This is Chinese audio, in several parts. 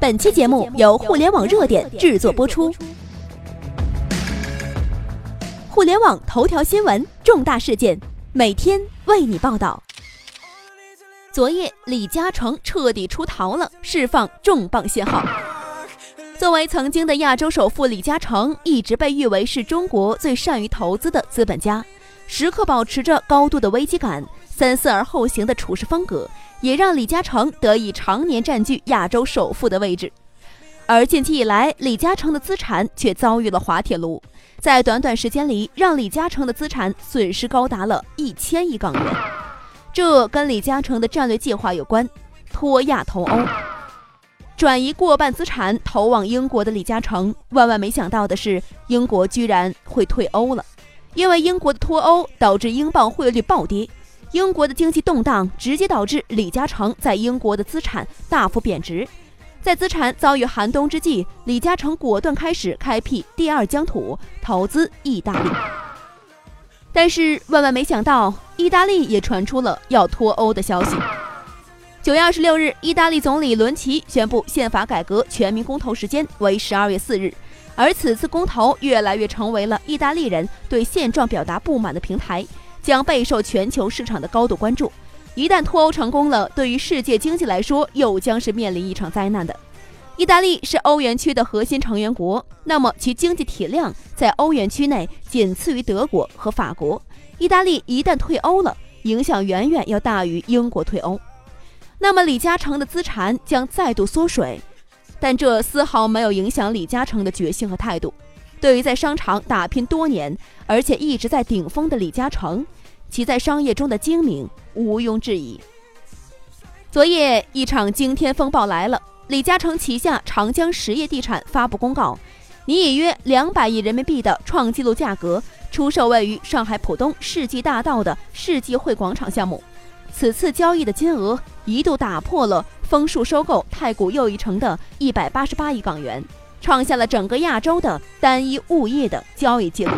本期节目由互联网热点制作播出。互联网头条新闻，重大事件，每天为你报道。昨夜，李嘉诚彻底出逃了，释放重磅信号。作为曾经的亚洲首富，李嘉诚一直被誉为是中国最善于投资的资本家，时刻保持着高度的危机感、三思而后行的处事风格。也让李嘉诚得以常年占据亚洲首富的位置，而近期以来，李嘉诚的资产却遭遇了滑铁卢，在短短时间里，让李嘉诚的资产损失高达了一千亿港元。这跟李嘉诚的战略计划有关，脱亚投欧，转移过半资产投往英国的李嘉诚，万万没想到的是，英国居然会退欧了，因为英国的脱欧导致英镑汇率暴跌。英国的经济动荡直接导致李嘉诚在英国的资产大幅贬值，在资产遭遇寒冬之际，李嘉诚果断开始开辟第二疆土，投资意大利。但是万万没想到，意大利也传出了要脱欧的消息。九月二十六日，意大利总理伦齐宣布宪法改革全民公投时间为十二月四日，而此次公投越来越成为了意大利人对现状表达不满的平台。将备受全球市场的高度关注。一旦脱欧成功了，对于世界经济来说，又将是面临一场灾难的。意大利是欧元区的核心成员国，那么其经济体量在欧元区内仅次于德国和法国。意大利一旦退欧了，影响远远要大于英国退欧。那么李嘉诚的资产将再度缩水，但这丝毫没有影响李嘉诚的决心和态度。对于在商场打拼多年，而且一直在顶峰的李嘉诚，其在商业中的精明毋庸置疑。昨夜一场惊天风暴来了，李嘉诚旗下长江实业地产发布公告，拟以约两百亿人民币的创纪录价格出售位于上海浦东世纪大道的世纪汇广场项目。此次交易的金额一度打破了枫树收购太古又一城的一百八十八亿港元。创下了整个亚洲的单一物业的交易记录。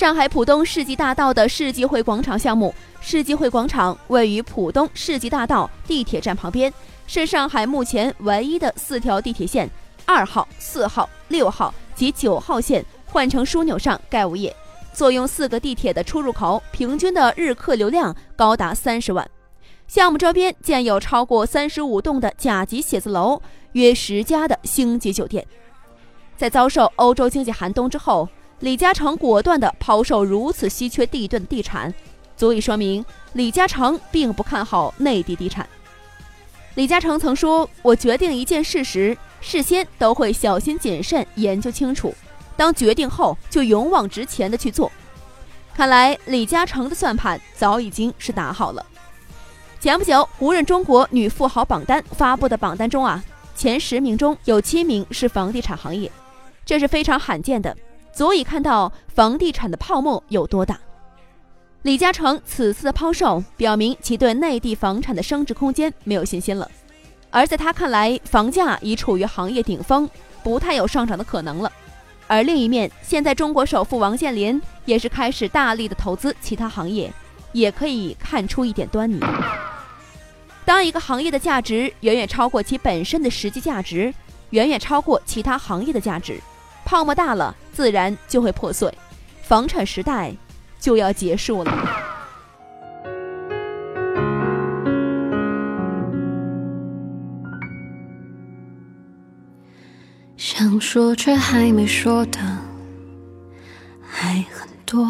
上海浦东世纪大道的世纪汇广场项目，世纪汇广场位于浦东世纪大道地铁站旁边，是上海目前唯一的四条地铁线二号、四号、六号及九号线换乘枢纽上盖物业，坐拥四个地铁的出入口，平均的日客流量高达三十万。项目周边建有超过三十五栋的甲级写字楼。约十家的星级酒店，在遭受欧洲经济寒冬之后，李嘉诚果断地抛售如此稀缺地段的地产，足以说明李嘉诚并不看好内地地产。李嘉诚曾说：“我决定一件事时，事先都会小心谨慎研究清楚，当决定后就勇往直前的去做。”看来李嘉诚的算盘早已经是打好了。前不久，胡润中国女富豪榜单发布的榜单中啊。前十名中有七名是房地产行业，这是非常罕见的，足以看到房地产的泡沫有多大。李嘉诚此次的抛售，表明其对内地房产的升值空间没有信心了，而在他看来，房价已处于行业顶峰，不太有上涨的可能了。而另一面，现在中国首富王健林也是开始大力的投资其他行业，也可以看出一点端倪。当一个行业的价值远远超过其本身的实际价值，远远超过其他行业的价值，泡沫大了，自然就会破碎，房产时代就要结束了。想说却还没说的还很多。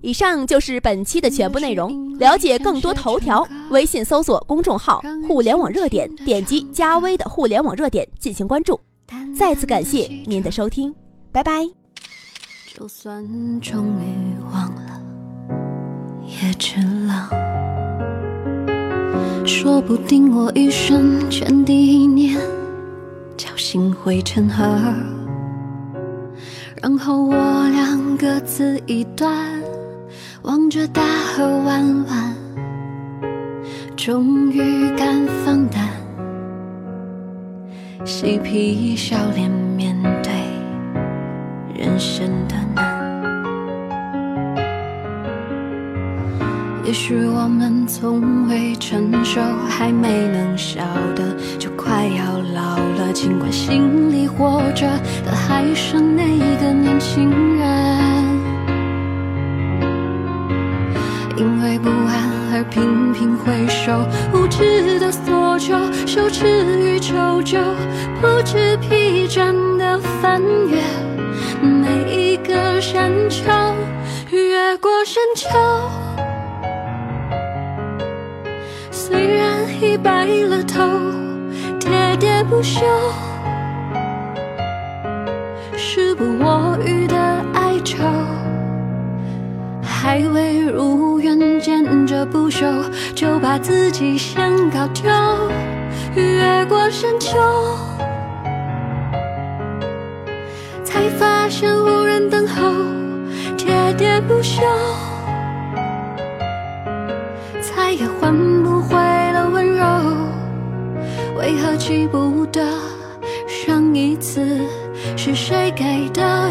以上就是本期的全部内容。了解更多头条，微信搜索公众号“互联网热点”，点击加微的“互联网热点”进行关注。再次感谢您的收听，拜拜。就算终于忘了，也值了。说不定我一生前第一年侥幸会成河，然后我俩各自一端。望着大河弯弯，终于敢放胆，嬉皮笑脸面人生的难。也许我们从未成熟，还没能晓得，就快要老了。尽管心里活。着的还是那个年轻人，因为不安而频频回首，无知的索求，羞耻与求救，不知疲倦的翻越的山丘，越过山丘。虽然已白了头，喋喋不休。时不我予的哀愁，还未如愿见着不朽，就把自己先搞丢。越过山丘，不休，再也换不回了温柔。为何记不得上一次？是谁给的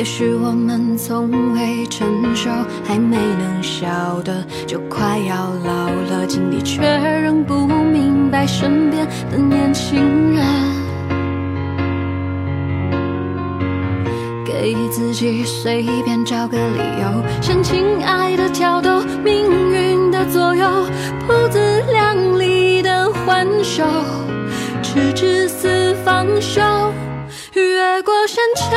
也许我们从未成熟，还没能晓得，就快要老了，经历却仍不明白身边的年轻人。给自己随便找个理由，向情爱的挑逗，命运的左右，不自量力的还手，直至死方休。越过山丘，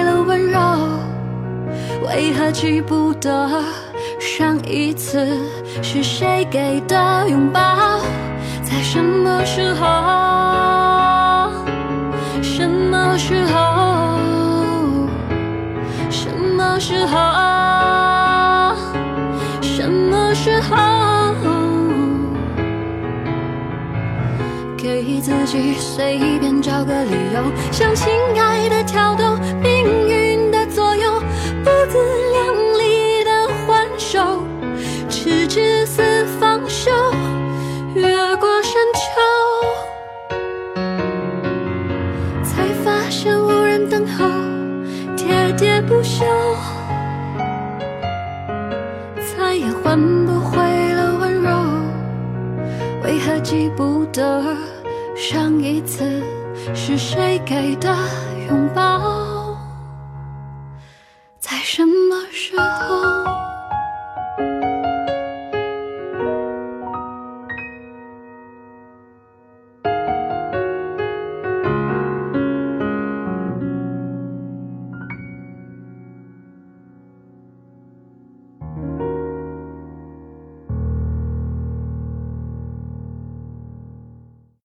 为何记不得上一次是谁给的拥抱？在什么时候？什么时候？什么时候？什么时候？给自己随便找个理由，向情爱的挑逗，命运换不回了温柔。为何记不得上一次是谁给的拥抱？